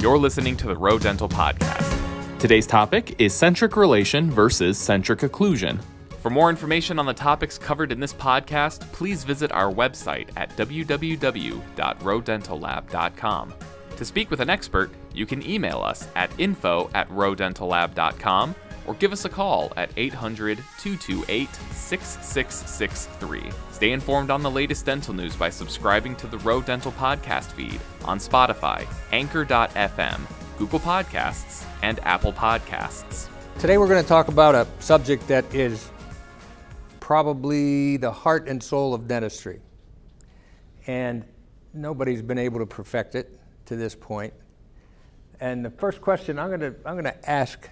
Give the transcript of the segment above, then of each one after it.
You're listening to the Roe Dental Podcast. Today's topic is centric relation versus centric occlusion. For more information on the topics covered in this podcast, please visit our website at www.rodentallab.com. To speak with an expert, you can email us at info at rodentallab.com or give us a call at 800 228 6663. Stay informed on the latest dental news by subscribing to the Roe Dental Podcast feed on Spotify, Anchor.fm, Google Podcasts, and Apple Podcasts. Today we're going to talk about a subject that is probably the heart and soul of dentistry. And nobody's been able to perfect it to this point. And the first question I'm going to, I'm going to ask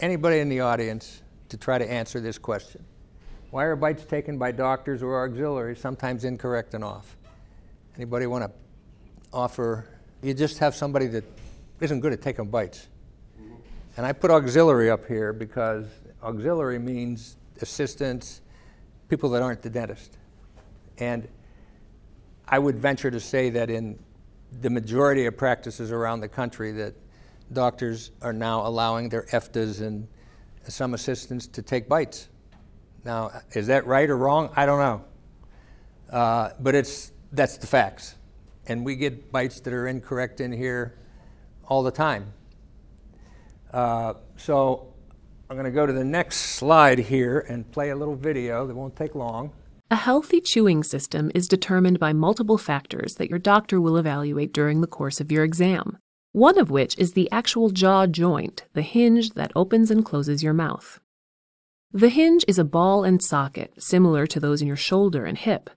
anybody in the audience to try to answer this question. Why are bites taken by doctors or auxiliaries sometimes incorrect and off? Anybody want to offer? You just have somebody that isn't good at taking bites. And I put auxiliary up here because auxiliary means assistants, people that aren't the dentist. And I would venture to say that in the majority of practices around the country that doctors are now allowing their EFDAs and some assistants to take bites. Now, is that right or wrong? I don't know. Uh, but it's, that's the facts. And we get bites that are incorrect in here all the time. Uh, so I'm going to go to the next slide here and play a little video that won't take long. A healthy chewing system is determined by multiple factors that your doctor will evaluate during the course of your exam one of which is the actual jaw joint, the hinge that opens and closes your mouth. The hinge is a ball and socket, similar to those in your shoulder and hip.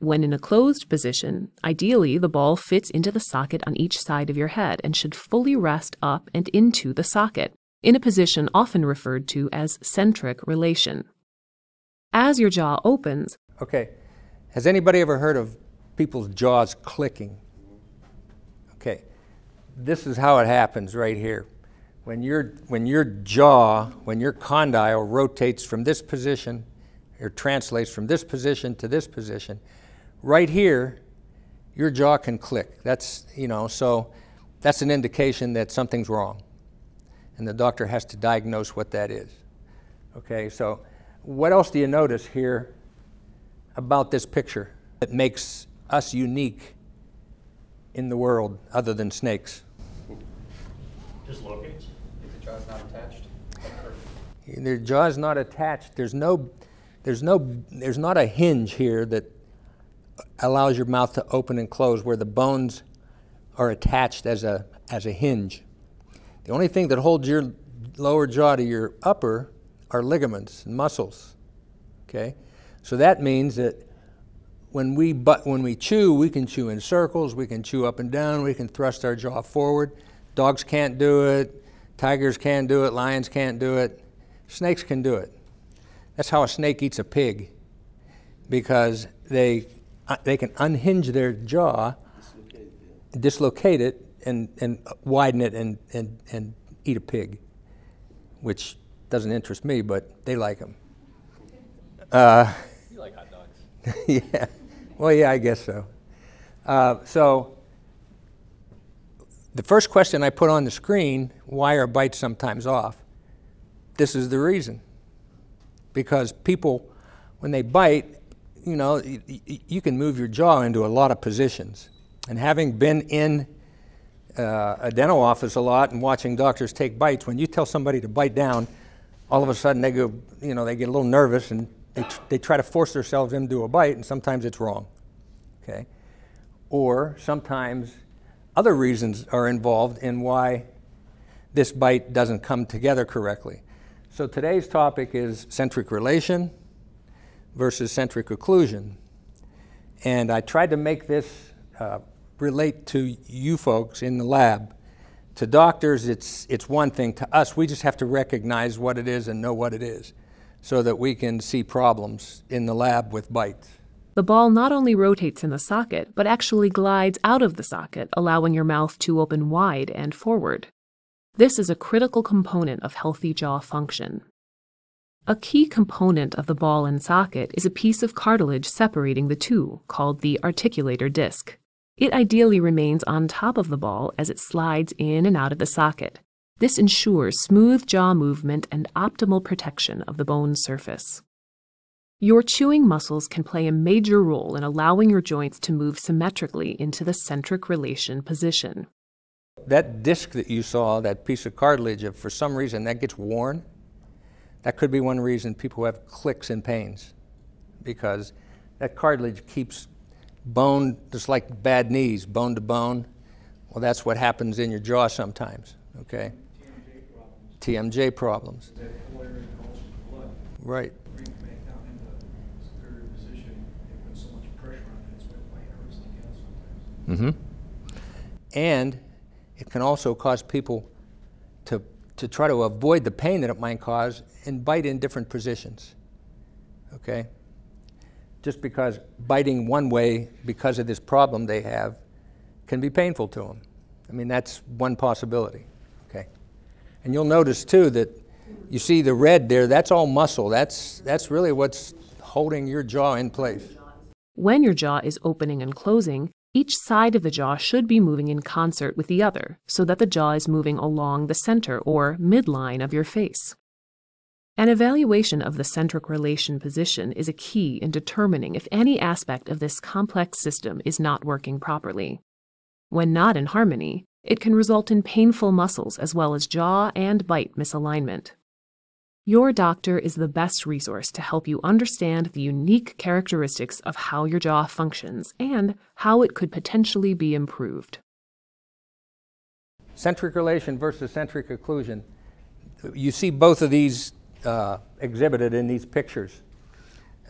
When in a closed position, ideally the ball fits into the socket on each side of your head and should fully rest up and into the socket, in a position often referred to as centric relation. As your jaw opens, Okay. Has anybody ever heard of people's jaws clicking? This is how it happens right here. When, your when your jaw, when your condyle rotates from this position, or translates from this position to this position, right here, your jaw can click. That's, you know, so that's an indication that something's wrong. And the doctor has to diagnose what that is. Okay, so what else do you notice here about this picture that makes us unique in the world other than snakes? Just locates? If the jaw's not attached? Their jaw's not attached. There's no, there's no, there's not a hinge here that allows your mouth to open and close where the bones are attached as a, as a hinge. The only thing that holds your lower jaw to your upper are ligaments and muscles. Okay? So that means that when we, but when we chew, we can chew in circles, we can chew up and down, we can thrust our jaw forward. Dogs can't do it. Tigers can't do it. Lions can't do it. Snakes can do it. That's how a snake eats a pig because they, uh, they can unhinge their jaw, dislocate it, and, and widen it and, and, and eat a pig, which doesn't interest me, but they like them. Uh, you like hot dogs? yeah. Well, yeah, I guess so. Uh, so the first question I put on the screen, why are bites sometimes off? This is the reason. Because people, when they bite, you know, you, can move your jaw into a lot of positions. And having been in uh, a dental office a lot and watching doctors take bites, when you tell somebody to bite down, all of a sudden they go, you know, they get a little nervous and they, tr- they try to force themselves into a bite, and sometimes it's wrong. Okay? Or sometimes other reasons are involved in why this bite doesn't come together correctly. So today's topic is centric relation versus centric occlusion. And I tried to make this uh, relate to you folks in the lab. To doctors, it's, it's one thing. To us, we just have to recognize what it is and know what it is so that we can see problems in the lab with bites. The ball not only rotates in the socket, but actually glides out of the socket, allowing your mouth to open wide and forward. This is a critical component of healthy jaw function. A key component of the ball and socket is a piece of cartilage separating the two, called the articular disc. It ideally remains on top of the ball as it slides in and out of the socket. This ensures smooth jaw movement and optimal protection of the bone surface. Your chewing muscles can play a major role in allowing your joints to move symmetrically into the centric relation position. That disc that you saw, that piece of cartilage, if for some reason that gets worn, that could be one reason people have clicks and pains because that cartilage keeps bone, just like bad knees, bone to bone. Well, that's what happens in your jaw sometimes, okay? TMJ problems. For blood. Right. Bring it back down into the superior position. They put so much pressure on it, it's why it hurts like hell sometimes. Mm-hmm. And it can also cause people to, to try to avoid the pain that it might cause and bite in different positions. Okay? Just because biting one way because of this problem they have can be painful to them. I mean, that's one possibility. Okay? And you'll notice too that you see the red there, that's all muscle. That's, that's really what's holding your jaw in place. When your jaw is opening and closing, each side of the jaw should be moving in concert with the other so that the jaw is moving along the center or midline of your face. An evaluation of the centric relation position is a key in determining if any aspect of this complex system is not working properly. When not in harmony, it can result in painful muscles as well as jaw and bite misalignment. Your doctor is the best resource to help you understand the unique characteristics of how your jaw functions and how it could potentially be improved. Centric relation versus centric occlusion. You see both of these uh, exhibited in these pictures.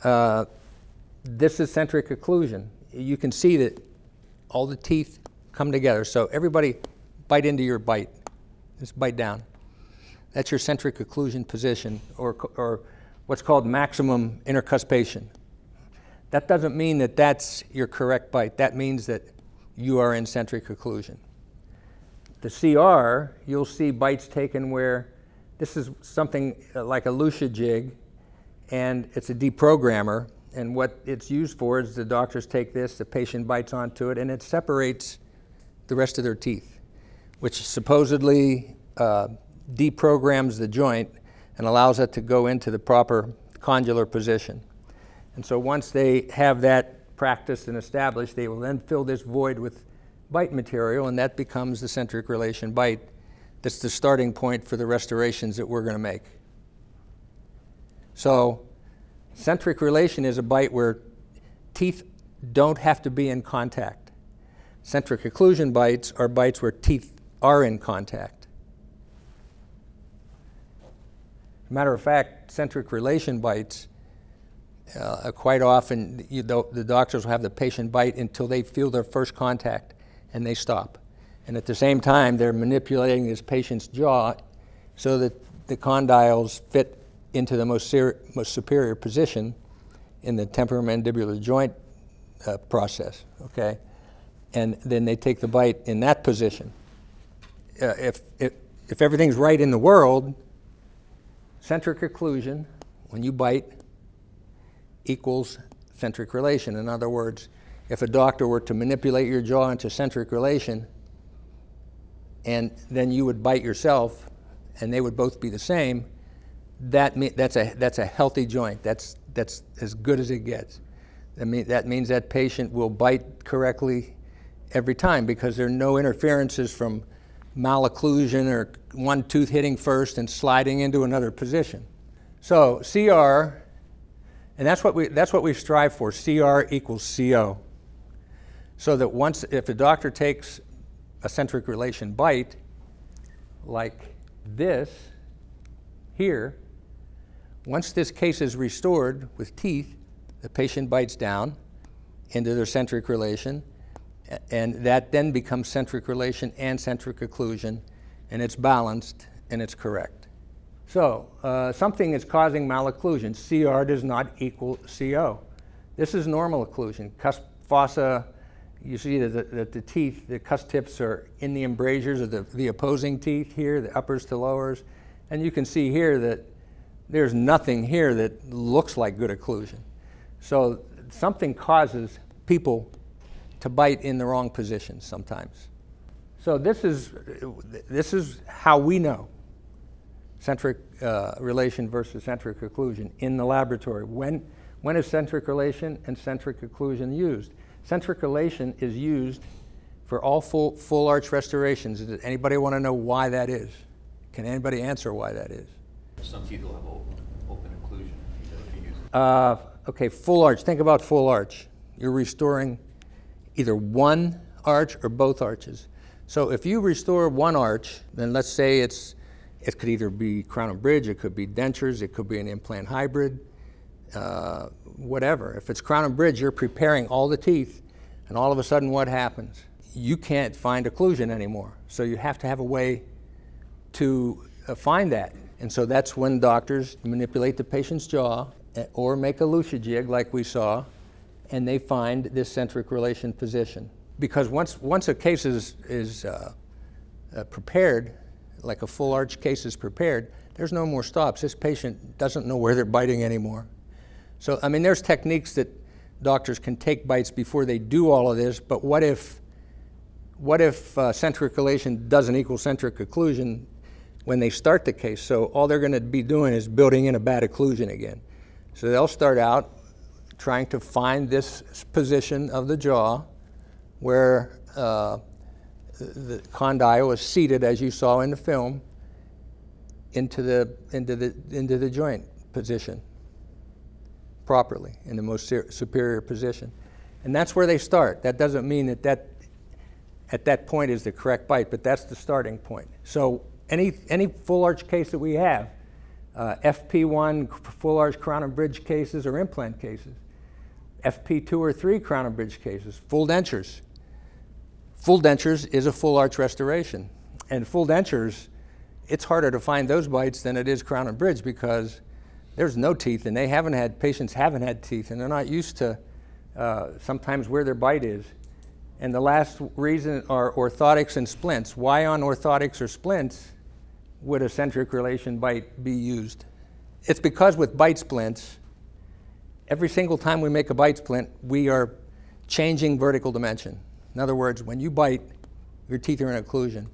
Uh, this is centric occlusion. You can see that all the teeth come together. So everybody bite into your bite. Just bite down. That's your centric occlusion position, or, or what's called maximum intercuspation. That doesn't mean that that's your correct bite. That means that you are in centric occlusion. The CR, you'll see bites taken where this is something uh, like a Lucia jig, and it's a deprogrammer. And what it's used for is the doctors take this, the patient bites onto it, and it separates the rest of their teeth, which supposedly uh, deprograms the joint and allows it to go into the proper condylar position. And so once they have that practiced and established, they will then fill this void with bite material, and that becomes the centric relation bite. That's the starting point for the restorations that we're going to make. So, centric relation is a bite where teeth don't have to be in contact. Centric occlusion bites are bites where teeth are in contact. Matter of fact, centric relation bites, uh, quite often you, the, the doctors will have the patient bite until they feel their first contact and they stop. And at the same time, they're manipulating this patient's jaw so that the condyles fit into the most, most superior position in the temporomandibular joint uh, process, okay? And then they take the bite in that position. Uh, if, if, if everything's right in the world, centric occlusion, when you bite, equals centric relation. In other words, if a doctor were to manipulate your jaw into centric relation, and then you would bite yourself, and they would both be the same, that me- that's, a, that's a healthy joint. That's, that's as good as it gets. That, mean, that means that patient will bite correctly every time because there are no interferences from malocclusion or one tooth hitting first and sliding into another position. So CR, and that's what we, that's what we strive for, CR equals CO. So that once, if the doctor takes a centric relation bite, like this here, once this case is restored with teeth, the patient bites down into their centric relation, and that then becomes centric relation and centric occlusion, and it's balanced and it's correct. So, uh, something is causing malocclusion. CR does not equal CO. This is normal occlusion. Cusp fossa you see that the, that the teeth, the cusp tips are in the embrasures of the, the opposing teeth here, the uppers to lowers. And you can see here that there's nothing here that looks like good occlusion. So something causes people to bite in the wrong position sometimes. So this is, this is how we know centric uh, relation versus centric occlusion in the laboratory. When, when is centric relation and centric occlusion used? Centric relation is used for all full, full arch restorations. Does anybody want to know why that is? Can anybody answer why that is? Some teeth will have open, open occlusion if you use it. Uh, okay, full arch. Think about full arch. You're restoring either one arch or both arches. So if you restore one arch, then let's say it's it could either be crown and bridge, it could be dentures, it could be an implant hybrid, uh, whatever. If it's crown and bridge, you're preparing all the teeth, and all of a sudden, what happens? You can't find occlusion anymore. So you have to have a way to uh, find that. And so that's when doctors manipulate the patient's jaw eh, or make a Lucia jig like we saw, and they find this centric relation position. Because once, once a case is, is uh, uh, prepared, like a full arch case is prepared, there's no more stops. This patient doesn't know where they're biting anymore. So, I mean, there's techniques that doctors can take bites before they do all of this, but what if, what if uh, centric relation doesn't equal centric occlusion when they start the case? So all they're going to be doing is building in a bad occlusion again. So they'll start out trying to find this position of the jaw where uh, the condyle is seated, as you saw in the film, into the, into the, into the joint position properly, in the most superior position. And that's where they start. That doesn't mean that that at that point is the correct bite, but that's the starting point. So any, any full arch case that we have, uh, FP1 full arch crown and bridge cases or implant cases, FP2 or 3 crown and bridge cases, full dentures, Full dentures is a full arch restoration. And full dentures, it's harder to find those bites than it is crown and bridge because there's no teeth and they haven't had, patients haven't had teeth and they're not used to uh, sometimes where their bite is. And the last reason are orthotics and splints. Why on orthotics or splints would a centric relation bite be used? It's because with bite splints, every single time we make a bite splint, we are changing vertical dimension. In other words, when you bite, your teeth are in occlusion.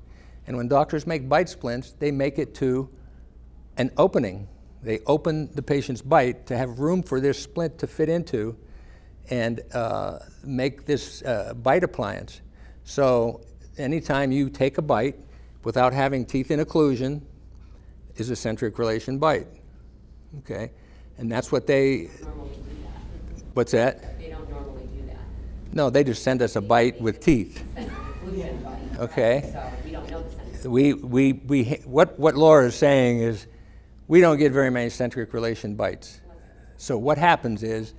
And when doctors make bite splints, they make it to an opening. They open the patient's bite to have room for this splint to fit into and uh, make this uh, bite appliance. So anytime you take a bite without having teeth in occlusion is a centric relation bite. Okay? And that's what they. What's that? They don't normally do that. No, they just send us a bite with teeth. Okay. So we, we, we, what, what Laura is saying is we don't get very many centric relation bites. So what happens is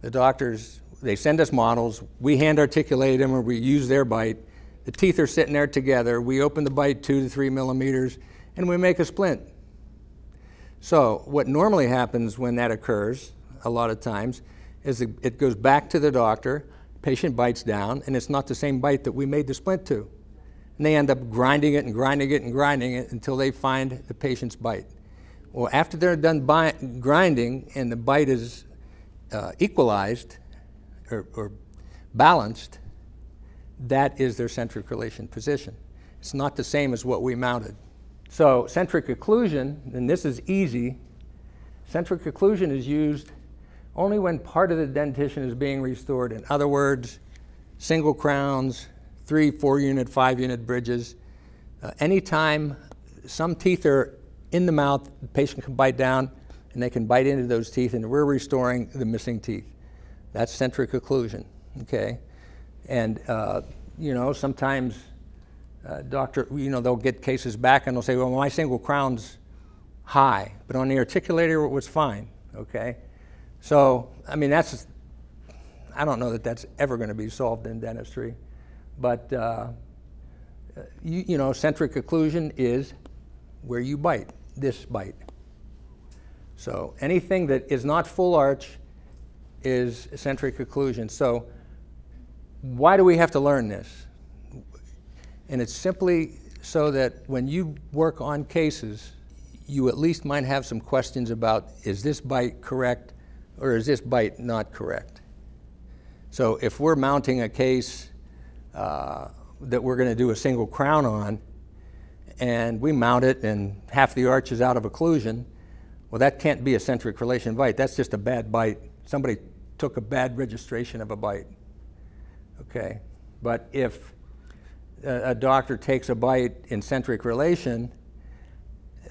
the doctors, they send us models, we hand articulate them or we use their bite. The teeth are sitting there together. We open the bite two to three millimeters and we make a splint. So what normally happens when that occurs, a lot of times, is it goes back to the doctor patient bites down, and it's not the same bite that we made the splint to. And they end up grinding it and grinding it and grinding it until they find the patient's bite. Well, after they're done bi- grinding and the bite is uh, equalized or, or balanced, that is their centric relation position. It's not the same as what we mounted. So, centric occlusion, and this is easy, centric occlusion is used only when part of the dentition is being restored. In other words, single crowns, three, four unit, five unit bridges. Uh, anytime some teeth are in the mouth, the patient can bite down and they can bite into those teeth, and we're restoring the missing teeth. That's centric occlusion, okay? And, uh, you know, sometimes uh, doctor, you know, they'll get cases back and they'll say, well, my single crown's high, but on the articulator it was fine, okay? So, I mean, that's, I don't know that that's ever going to be solved in dentistry, but, uh, you, you know, centric occlusion is where you bite, this bite. So anything that is not full arch is centric occlusion. So why do we have to learn this? And it's simply so that when you work on cases, you at least might have some questions about is this bite correct? or is this bite not correct? So if we're mounting a case uh, that we're going to do a single crown on, and we mount it and half the arch is out of occlusion, well, that can't be a centric relation bite. That's just a bad bite. Somebody took a bad registration of a bite. Okay? But if a, doctor takes a bite in centric relation,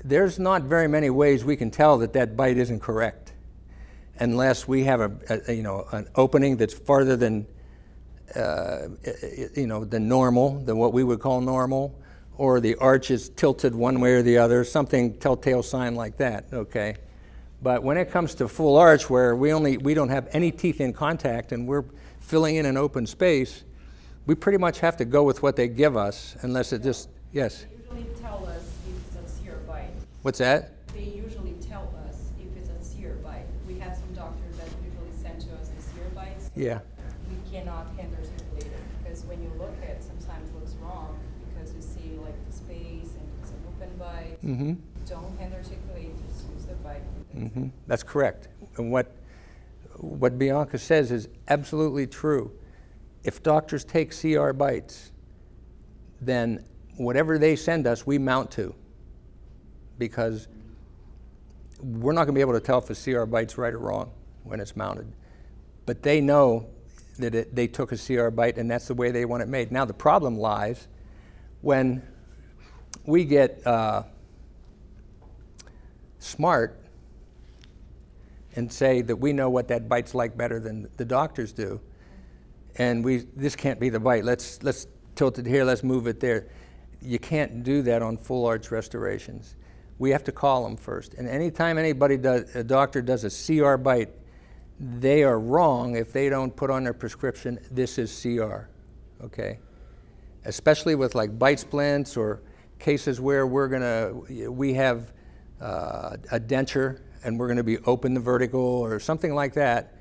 there's not very many ways we can tell that that bite isn't correct unless we have a, a you know an opening that's farther than uh, you know than normal than what we would call normal or the arch is tilted one way or the other something telltale sign like that okay? But when it comes to full arch where we only we don't have any teeth in contact and we're filling in an open space we pretty much have to go with what they give us unless it just yes They usually tell us if it's a CR bite. what's that They usually tell us if it's a CR bite. We have some doctors that usually send to us the CR bites. yeah We cannot hand articulate it because when you look at it, sometimes looks wrong because you see like the space and it's an open bite. mm-hmm Don't hand articulate, just use the bite. hmm That's correct. And what, what Bianca says is absolutely true. If doctors take CR bites, then whatever they send us, we mount to. Because we're not going to be able to tell if a CR bite's right or wrong when it's mounted. But they know that it, they took a CR bite and that's the way they want it made. Now, the problem lies when we get uh, smart and say that we know what that bite's like better than the doctors do. And we, this can't be the bite. Let's, let's tilt it here, let's move it there. You can't do that on full arch restorations. We have to call them first. And anytime anybody does, a doctor does a CR bite, they are wrong if they don't put on their prescription, this is CR, okay? Especially with like bite splints or cases where we're gonna, we have uh, a denture and we're gonna be open the vertical or something like that.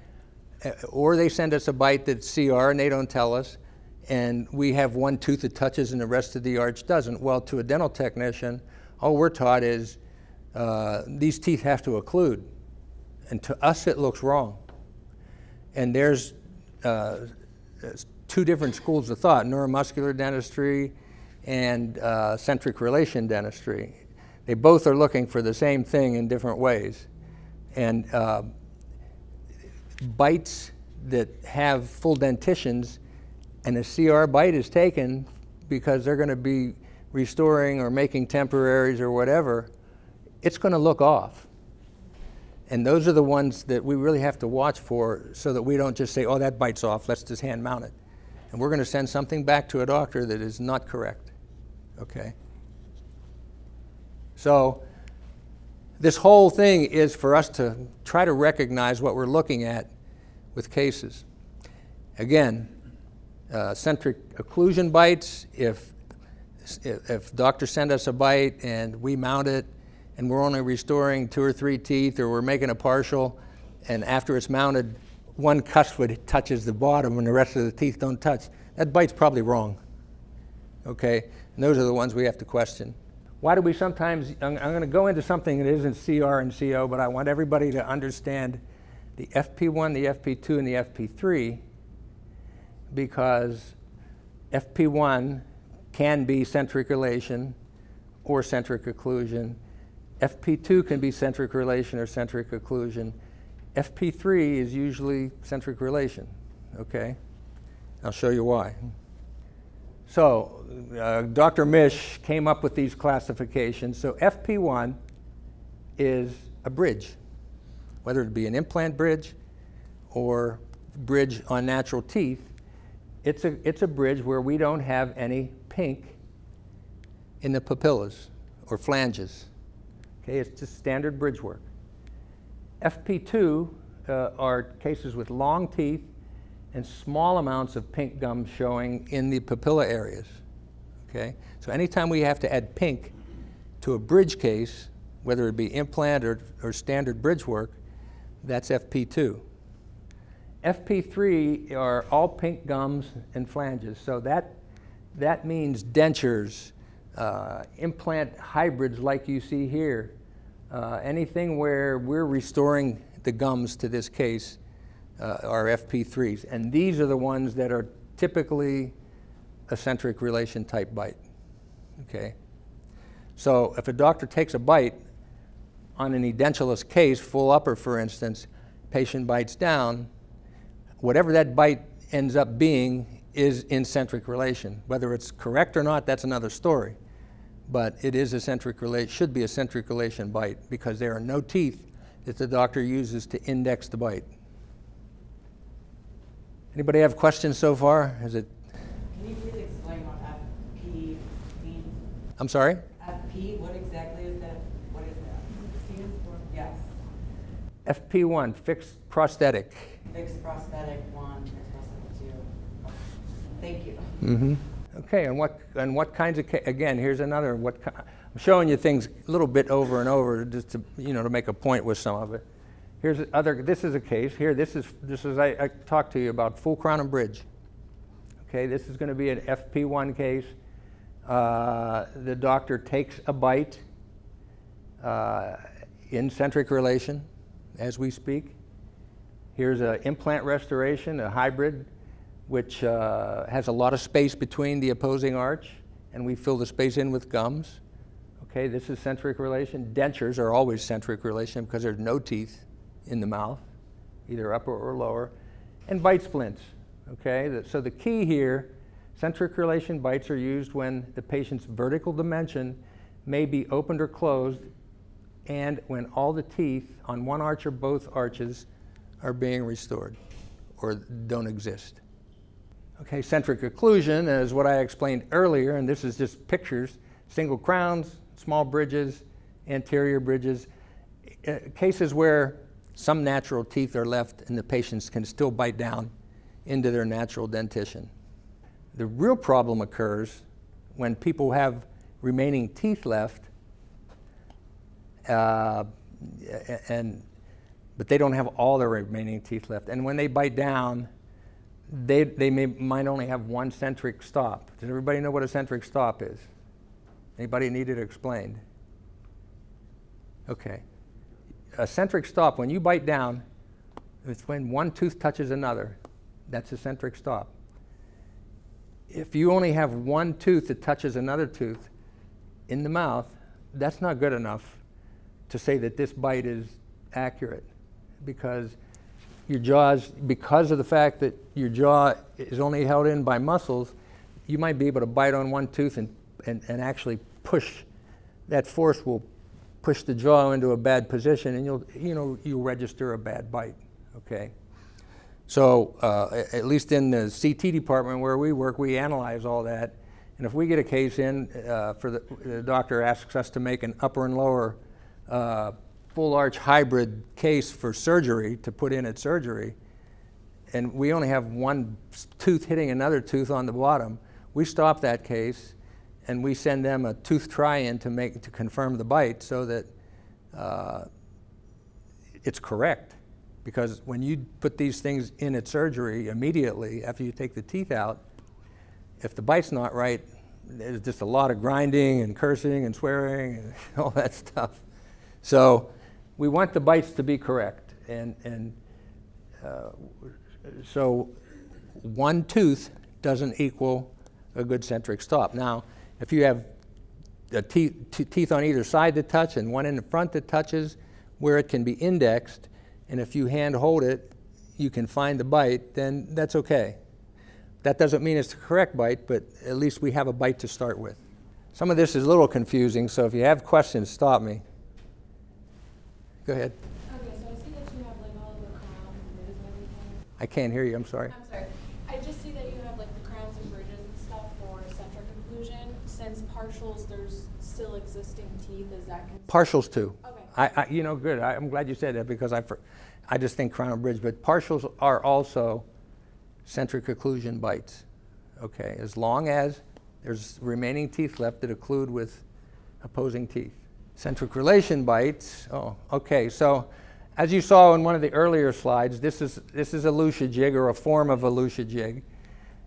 Uh, Or they send us a bite that's CR and they don't tell us, and we have one tooth that touches and the rest of the arch doesn't. Well, to a dental technician, all we're taught is uh, these teeth have to occlude. And to us, it looks wrong. And there's uh, two different schools of thought neuromuscular dentistry and uh, centric relation dentistry. They both are looking for the same thing in different ways. And uh, bites that have full dentitions and a CR bite is taken because they're going to be restoring or making temporaries or whatever, it's going to look off. And those are the ones that we really have to watch for so that we don't just say, oh, that bite's off, let's just hand mount it. And we're going to send something back to a doctor that is not correct. Okay? So, this whole thing is for us to try to recognize what we're looking at with cases. Again, uh, centric occlusion bites, if, if, doctors send us a bite and we mount it and we're only restoring two or three teeth or we're making a partial and after it's mounted, one cusp touches the bottom and the rest of the teeth don't touch, that bite's probably wrong. Okay? And those are the ones we have to question. Why do we sometimes, I'm, I'm going to go into something that isn't CR and CO, but I want everybody to understand the FP1, the FP2, and the FP3 because FP1 can be centric relation or centric occlusion. FP2 can be centric relation or centric occlusion. FP3 is usually centric relation, okay? I'll show you why. So, uh, Dr. Misch came up with these classifications. So, FP1 is a bridge, whether it be an implant bridge or bridge on natural teeth. It's a, it's a bridge where we don't have any pink in the papillas or flanges. Okay, it's just standard bridge work. FP2 uh, are cases with long teeth and small amounts of pink gum showing in the papilla areas. Okay, so anytime we have to add pink to a bridge case, whether it be implant or, or standard bridge work, that's FP2. FP3 are all pink gums and flanges, so that, that means dentures, uh, implant hybrids like you see here, uh, anything where we're restoring the gums to this case, uh, are FP3s. And these are the ones that are typically a centric relation type bite. Okay? So if a doctor takes a bite on an edentulous case, full upper for instance, patient bites down, whatever that bite ends up being is in centric relation. Whether it's correct or not, that's another story. But it is a centric relation, should be a centric relation bite because there are no teeth that the doctor uses to index the bite. Anybody have questions so far? Is it, Can you please explain what FP means? I'm sorry? FP. What exactly is that? What is that? Yes. FP1, fixed prosthetic. Fixed prosthetic one, fixed prosthetic two. Thank you. Mm-hmm. Okay, and what, and what kinds of, ca- again, here's another, what, ki- I'm showing you things a little bit over and over just to, you know, to make a point with some of it. Here's other, this is a case, here, this is, this is, I, I talked to you about full crown and bridge. Okay, this is gonna be an FP1 case. Uh, the doctor takes a bite, uh, in centric relation as we speak. Here's an implant restoration, a hybrid, which uh, has a lot of space between the opposing arch, and we fill the space in with gums. Okay, this is centric relation. Dentures are always centric relation because there's no teeth in the mouth, either upper or lower. And bite splints. Okay, so the key here, centric relation bites are used when the patient's vertical dimension may be opened or closed and when all the teeth on one arch or both arches are being restored or don't exist. Okay, centric occlusion is what I explained earlier, and this is just pictures single crowns, small bridges, anterior bridges, uh, cases where some natural teeth are left and the patients can still bite down into their natural dentition. The real problem occurs when people have remaining teeth left uh, and but they don't have all their remaining teeth left. And when they bite down, they, they may, might only have one centric stop. Does everybody know what a centric stop is? Anybody need it explained? Okay. A centric stop, when you bite down, it's when one tooth touches another. That's a centric stop. If you only have one tooth that touches another tooth in the mouth, that's not good enough to say that this bite is accurate because your jaws, because of the fact that your jaw is only held in by muscles, you might be able to bite on one tooth and, and, and actually push. That force will push the jaw into a bad position and you'll, you know, you'll register a bad bite, okay? So uh, at least in the CT department where we work, we analyze all that. And if we get a case in, uh, for the, the doctor asks us to make an upper and lower uh, full arch hybrid case for surgery to put in at surgery, and we only have one tooth hitting another tooth on the bottom, we stop that case and we send them a tooth try-in to make to confirm the bite so that uh, it's correct. Because when you put these things in at surgery immediately after you take the teeth out, if the bite's not right, there's just a lot of grinding and cursing and swearing and all that stuff. So we want the bites to be correct. And, and uh, so one tooth doesn't equal a good centric stop. Now, if you have te- te- teeth on either side that touch and one in the front that touches where it can be indexed, and if you hand hold it, you can find the bite, then that's okay. That doesn't mean it's the correct bite, but at least we have a bite to start with. Some of this is a little confusing, so if you have questions, stop me. Go ahead. Okay, so I see that you have like all of the and everything. I can't hear you, I'm sorry. I'm sorry. I just see that you have like the crowns and bridges and stuff for centric occlusion. Since partials, there's still existing teeth, is that? Partials too. Okay. I, I, you know, good. I, I'm glad you said that because I, for- I just think crown and bridge, but partials are also centric occlusion bites. Okay, as long as there's remaining teeth left that occlude with opposing teeth. Centric relation bites. Oh, okay. So, as you saw in one of the earlier slides, this is this is a Lucia jig or a form of a Lucia jig.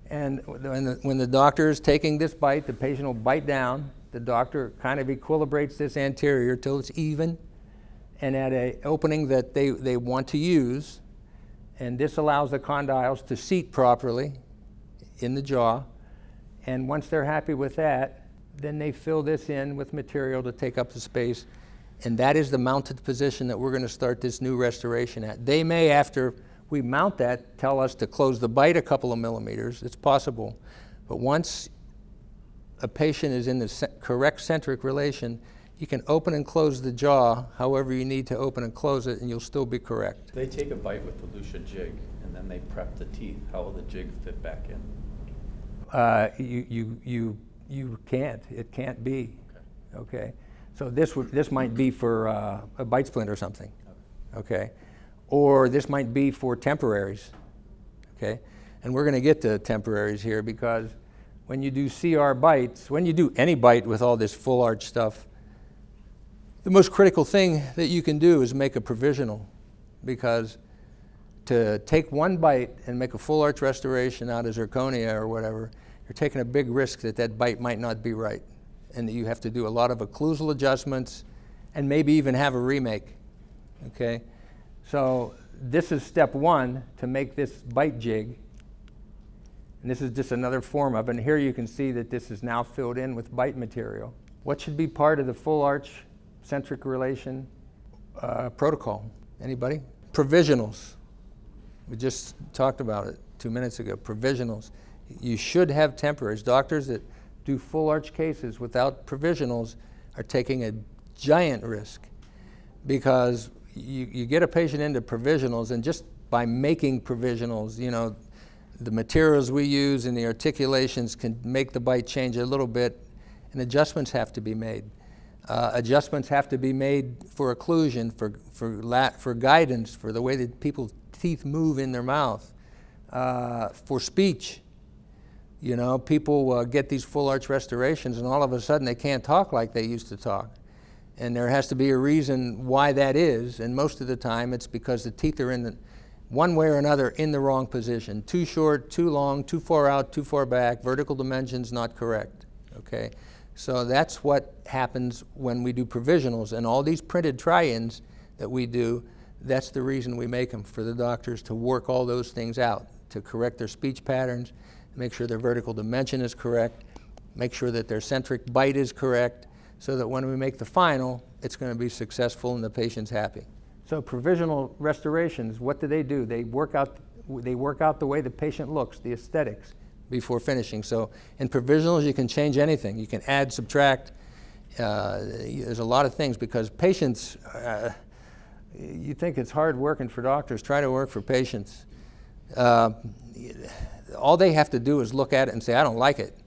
And when the, when the doctor is taking this bite, the patient will bite down. The doctor kind of equilibrates this anterior till it's even and at a opening that they, they want to use. And this allows the condyles to seat properly in the jaw. And once they're happy with that, then they fill this in with material to take up the space. And that is the mounted position that we're going to start this new restoration at. They may, after we mount that, tell us to close the bite a couple of millimeters. It's possible. But once a patient is in the correct centric relation, you can open and close the jaw however you need to open and close it, and you'll still be correct. They take a bite with the Lucia jig, and then they prep the teeth. How will the jig fit back in? Uh, you, you, you, you can't. It can't be. Okay. So this would, this might be for uh, a bite splint or something. Okay. Or this might be for temporaries. Okay. And we're going to get to temporaries here because when you do CR bites, when you do any bite with all this full arch stuff, the most critical thing that you can do is make a provisional because to take one bite and make a full arch restoration out of zirconia or whatever, you're taking a big risk that that bite might not be right and that you have to do a lot of occlusal adjustments and maybe even have a remake. Okay? So this is step one to make this bite jig. And this is just another form of. And here you can see that this is now filled in with bite material. What should be part of the full arch centric relation uh, protocol? Anybody? Provisionals. We just talked about it two minutes ago. Provisionals. You should have temporaries. Doctors that do full arch cases without provisionals are taking a giant risk because you, you get a patient into provisionals, and just by making provisionals, you know, the materials we use and the articulations can make the bite change a little bit, and adjustments have to be made. Uh, adjustments have to be made for occlusion, for, for, la- for guidance, for the way that people's teeth move in their mouth, uh, for speech. You know, people uh, get these full arch restorations, and all of a sudden they can't talk like they used to talk. And there has to be a reason why that is, and most of the time it's because the teeth are in the, one way or another in the wrong position. Too short, too long, too far out, too far back, vertical dimensions not correct. Okay? So that's what happens when we do provisionals. And all these printed try-ins that we do, that's the reason we make them for the doctors to work all those things out, to correct their speech patterns, make sure their vertical dimension is correct, make sure that their centric bite is correct, so that when we make the final, it's going to be successful and the patient's happy. So provisional restorations, what do they do? They work out, they work out the way the patient looks, the aesthetics, before finishing. So in provisionals, you can change anything. You can add, subtract. Uh, there's a lot of things because patients, uh, you think it's hard working for doctors, try to work for patients. Uh, all they have to do is look at it and say, I don't like it.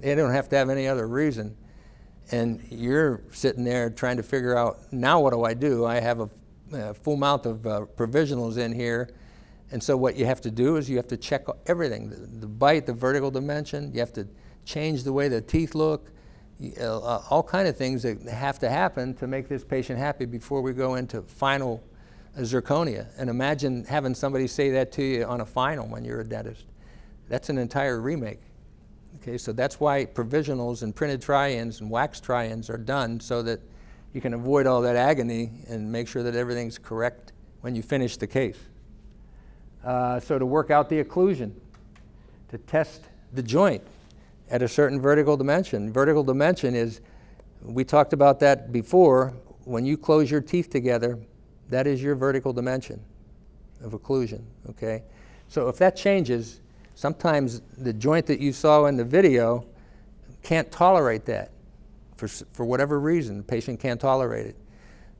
They don't have to have any other reason. And you're sitting there trying to figure out, now what do I do? I have a, a full mount of uh, provisionals in here. And so what you have to do is you have to check everything, the, the bite, the vertical dimension. You have to change the way the teeth look. Uh, all kind of things that have to happen to make this patient happy before we go into final zirconia. And imagine having somebody say that to you on a final when you're a dentist. That's an entire remake. Okay, so that's why provisionals and printed try-ins and wax try-ins are done so that you can avoid all that agony and make sure that everything's correct when you finish the case. Uh, so to work out the occlusion, to test the joint at a certain vertical dimension. Vertical dimension is, we talked about that before, when you close your teeth together, that is your vertical dimension of occlusion, okay? So if that changes, sometimes the joint that you saw in the video can't tolerate that for, for whatever reason. The patient can't tolerate it.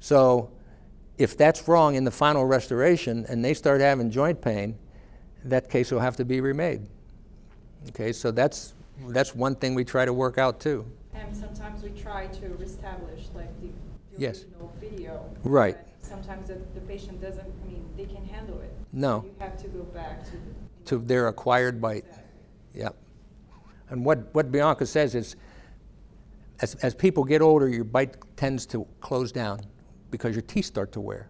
So if that's wrong in the final restoration and they start having joint pain, that case will have to be remade. Okay, so that's, that's one thing we try to work out too. And sometimes we try to reestablish like the the Yes. video. Right. Sometimes the, the patient doesn't, I mean, they can handle it. No. You have to go back to. to their acquired bite. Yep. And what, what Bianca says is, as, as people get older, your bite tends to close down because your teeth start to wear.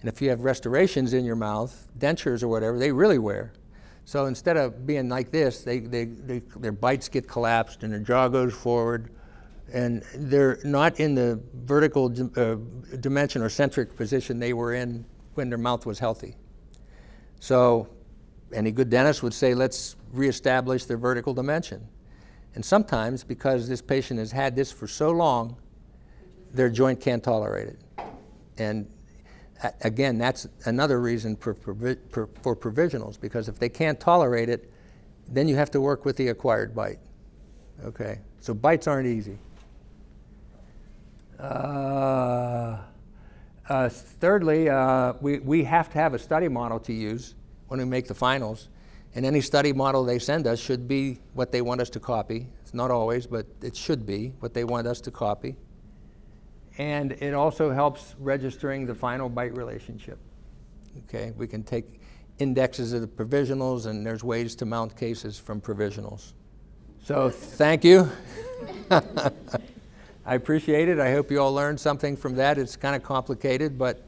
And if you have restorations in your mouth, dentures or whatever, they really wear. So instead of being like this, they, they, they, their bites get collapsed and their jaw goes forward. And they're not in the vertical uh, dimension or centric position they were in when their mouth was healthy. So any good dentist would say, let's reestablish their vertical dimension. And sometimes, because this patient has had this for so long, their joint can't tolerate it. And again, that's another reason for, for, for provisionals, because if they can't tolerate it, then you have to work with the acquired bite. Okay, so bites aren't easy. Uh, uh, thirdly, uh, we, we have to have a study model to use when we make the finals. And any study model they send us should be what they want us to copy. It's not always, but it should be what they want us to copy. And it also helps registering the final bite relationship. Okay, we can take indexes of the provisionals, and there's ways to mount cases from provisionals. So thank you. I appreciate it. I hope you all learned something from that. It's kind of complicated, but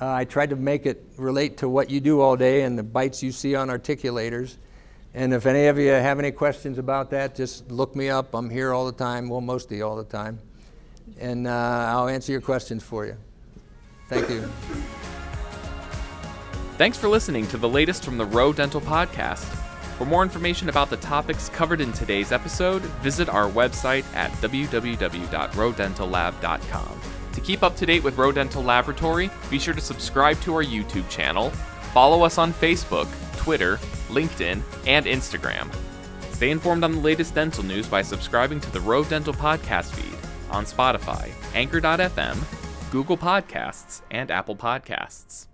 uh, I tried to make it relate to what you do all day and the bites you see on articulators. And if any of you have any questions about that, just look me up. I'm here all the time, well, most of you all the time. And uh, I'll answer your questions for you. Thank you. Thanks for listening to the latest from the Roe Dental Podcast. For more information about the topics covered in today's episode, visit our website at www.roedentallab.com. To keep up to date with Roe Dental Laboratory, be sure to subscribe to our YouTube channel, follow us on Facebook, Twitter, LinkedIn, and Instagram. Stay informed on the latest dental news by subscribing to the Roe Dental Podcast feed on Spotify, Anchor.fm, Google Podcasts, and Apple Podcasts.